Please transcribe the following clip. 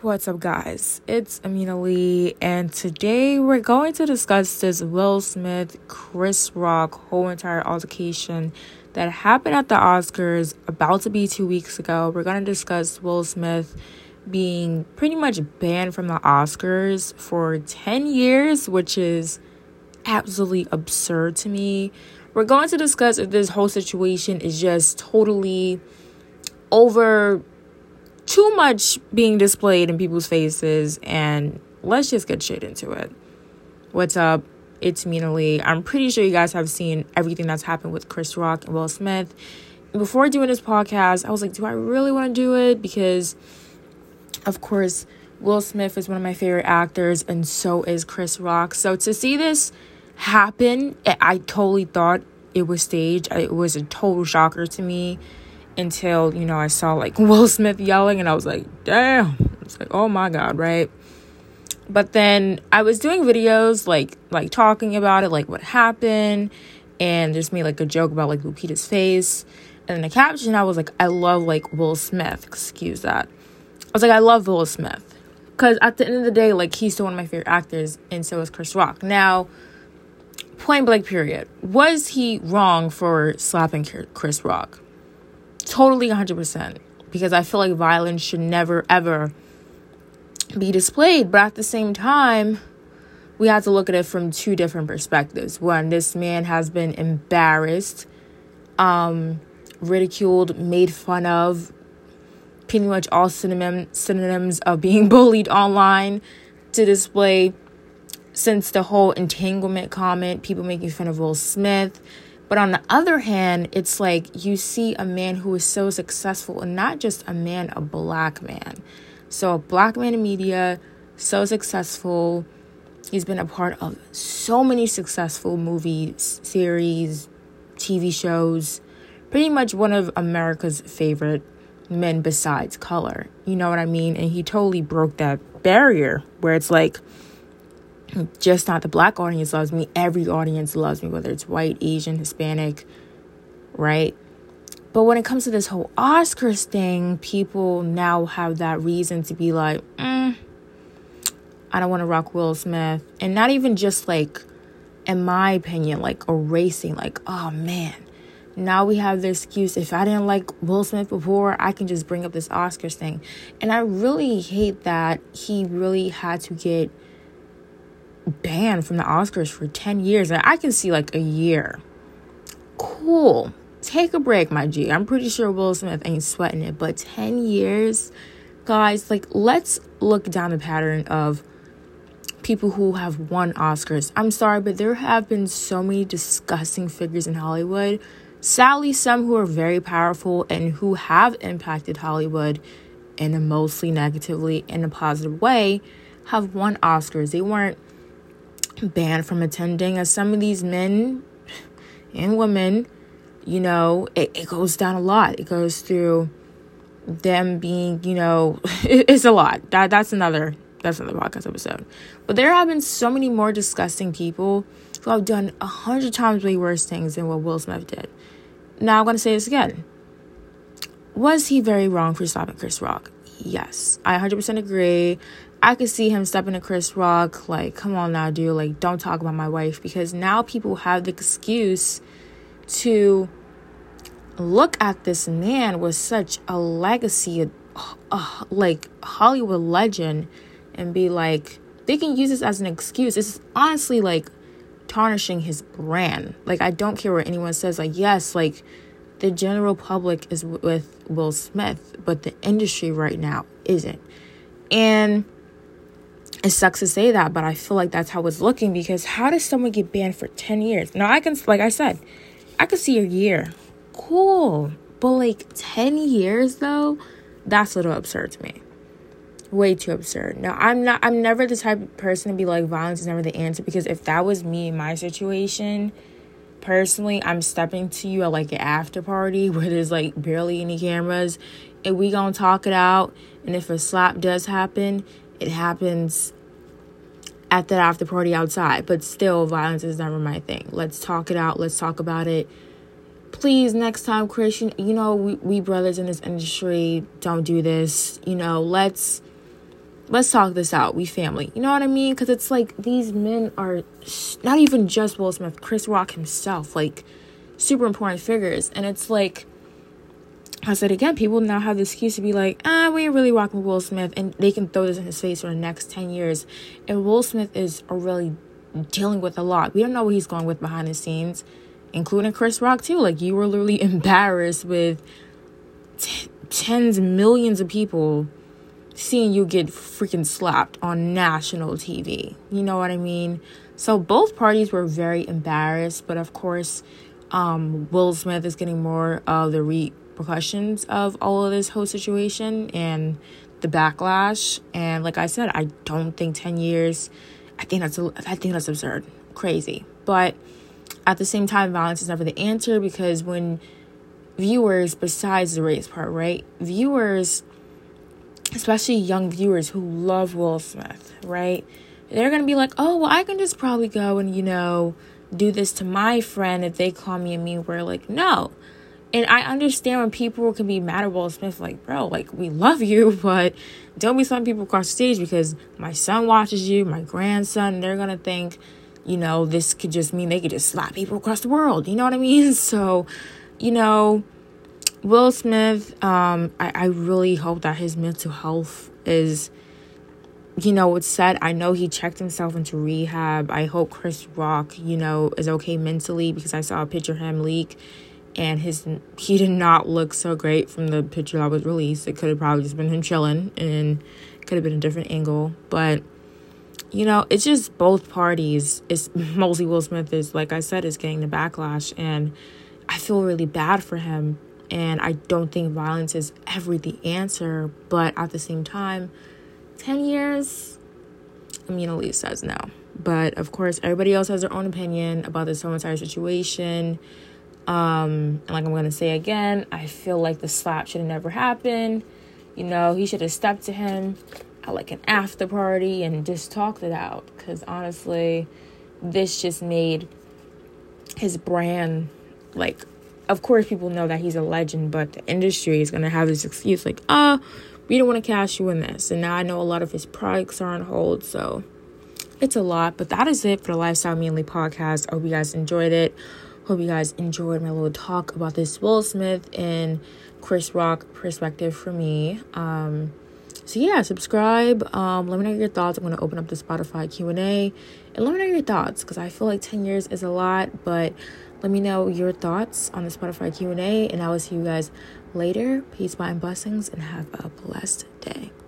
What's up, guys? It's Amina Lee, and today we're going to discuss this Will Smith Chris Rock whole entire altercation that happened at the Oscars about to be two weeks ago. We're going to discuss Will Smith being pretty much banned from the Oscars for 10 years, which is absolutely absurd to me. We're going to discuss if this whole situation is just totally over too much being displayed in people's faces and let's just get shit into it. What's up? It's Mina Lee. I'm pretty sure you guys have seen everything that's happened with Chris Rock and Will Smith. Before doing this podcast, I was like, do I really want to do it? Because, of course, Will Smith is one of my favorite actors, and so is Chris Rock. So to see this happen, I totally thought it was staged. It was a total shocker to me until you know I saw like Will Smith yelling and I was like, damn. It's like, oh my god, right? But then I was doing videos like like talking about it, like what happened, and just made like a joke about like Lupita's face. And the caption, I was like, I love like Will Smith. Excuse that. I was like, I love Will Smith. Because at the end of the day, like he's still one of my favorite actors, and so is Chris Rock. Now, point blank period. Was he wrong for slapping Chris Rock? Totally 100%. Because I feel like violence should never, ever be displayed. But at the same time, we have to look at it from two different perspectives. One, this man has been embarrassed, um, ridiculed, made fun of, pretty much all synonym, synonyms of being bullied online to display since the whole entanglement comment, people making fun of Will Smith, but on the other hand, it's like you see a man who is so successful, and not just a man, a black man. So, a black man in media, so successful. He's been a part of so many successful movies, series, TV shows. Pretty much one of America's favorite men besides color. You know what I mean? And he totally broke that barrier where it's like, just not the black audience loves me. Every audience loves me, whether it's white, Asian, Hispanic, right? But when it comes to this whole Oscars thing, people now have that reason to be like, mm, I don't want to rock Will Smith. And not even just like, in my opinion, like erasing, like, oh man, now we have the excuse if I didn't like Will Smith before, I can just bring up this Oscars thing. And I really hate that he really had to get banned from the Oscars for 10 years. And I can see like a year. Cool. Take a break, my G. I'm pretty sure Will Smith ain't sweating it, but 10 years, guys, like let's look down the pattern of people who have won Oscars. I'm sorry, but there have been so many disgusting figures in Hollywood. Sadly, some who are very powerful and who have impacted Hollywood in a mostly negatively in a positive way have won Oscars. They weren't banned from attending. As some of these men and women you know it, it goes down a lot. It goes through them being you know it, it's a lot. That that's another that's another podcast episode. But there have been so many more disgusting people who have done a hundred times way worse things than what will smith did. Now i'm going to say this again. Was he very wrong for stopping chris rock yes i 100% agree I could see him stepping to Chris Rock, like, come on now, dude, like, don't talk about my wife. Because now people have the excuse to look at this man with such a legacy, uh, like, Hollywood legend, and be like, they can use this as an excuse. It's honestly like tarnishing his brand. Like, I don't care what anyone says. Like, yes, like, the general public is with Will Smith, but the industry right now isn't. And it sucks to say that, but I feel like that's how it's looking because how does someone get banned for 10 years? Now, I can, like I said, I could see a year. Cool. But like 10 years though, that's a little absurd to me. Way too absurd. Now, I'm not, I'm never the type of person to be like, violence is never the answer because if that was me in my situation, personally, I'm stepping to you at like an after party where there's like barely any cameras and we gonna talk it out. And if a slap does happen, it happens at that after party outside, but still, violence is never my thing. Let's talk it out. Let's talk about it. Please, next time, Christian, you know, we, we brothers in this industry don't do this. You know, let's let's talk this out. We family. You know what I mean? Because it's like these men are not even just Will Smith, Chris Rock himself, like super important figures. And it's like, I said again, people now have the excuse to be like, ah, we ain't really rocking Will Smith. And they can throw this in his face for the next 10 years. And Will Smith is really dealing with a lot. We don't know what he's going with behind the scenes, including Chris Rock, too. Like, you were literally embarrassed with t- tens, millions of people seeing you get freaking slapped on national TV. You know what I mean? So both parties were very embarrassed, but of course, um, Will Smith is getting more of the repercussions of all of this whole situation and the backlash. And like I said, I don't think ten years. I think that's I think that's absurd, crazy. But at the same time, violence is never the answer because when viewers, besides the race part, right? Viewers especially young viewers who love Will Smith, right? They're going to be like, oh, well, I can just probably go and, you know, do this to my friend if they call me a mean word. Like, no. And I understand when people can be mad at Will Smith, like, bro, like, we love you, but don't be some people across the stage because my son watches you, my grandson, they're going to think, you know, this could just mean they could just slap people across the world. You know what I mean? So, you know, Will Smith, um, I, I really hope that his mental health is, you know, it's said. I know he checked himself into rehab. I hope Chris Rock, you know, is okay mentally because I saw a picture of him leak and his he did not look so great from the picture that was released. It could have probably just been him chilling and could have been a different angle. But you know, it's just both parties. It's mostly Will Smith is like I said is getting the backlash and I feel really bad for him and I don't think violence is ever the answer, but at the same time, 10 years, I mean, Elise says no. But of course, everybody else has their own opinion about this whole entire situation. Um, and like I'm gonna say again, I feel like the slap should have never happened. You know, he should have stepped to him at like an after party and just talked it out. Because honestly, this just made his brand like of course people know that he's a legend, but the industry is gonna have this excuse like, uh, we don't want to cash you in this. And now I know a lot of his products are on hold, so it's a lot. But that is it for the Lifestyle Mainly podcast. I hope you guys enjoyed it. Hope you guys enjoyed my little talk about this Will Smith and Chris Rock perspective for me. Um, so yeah, subscribe. Um, let me know your thoughts. I'm gonna open up the Spotify Q and A, and let me know your thoughts because I feel like ten years is a lot, but let me know your thoughts on the Spotify Q&A and I will see you guys later. Peace, and blessings and have a blessed day.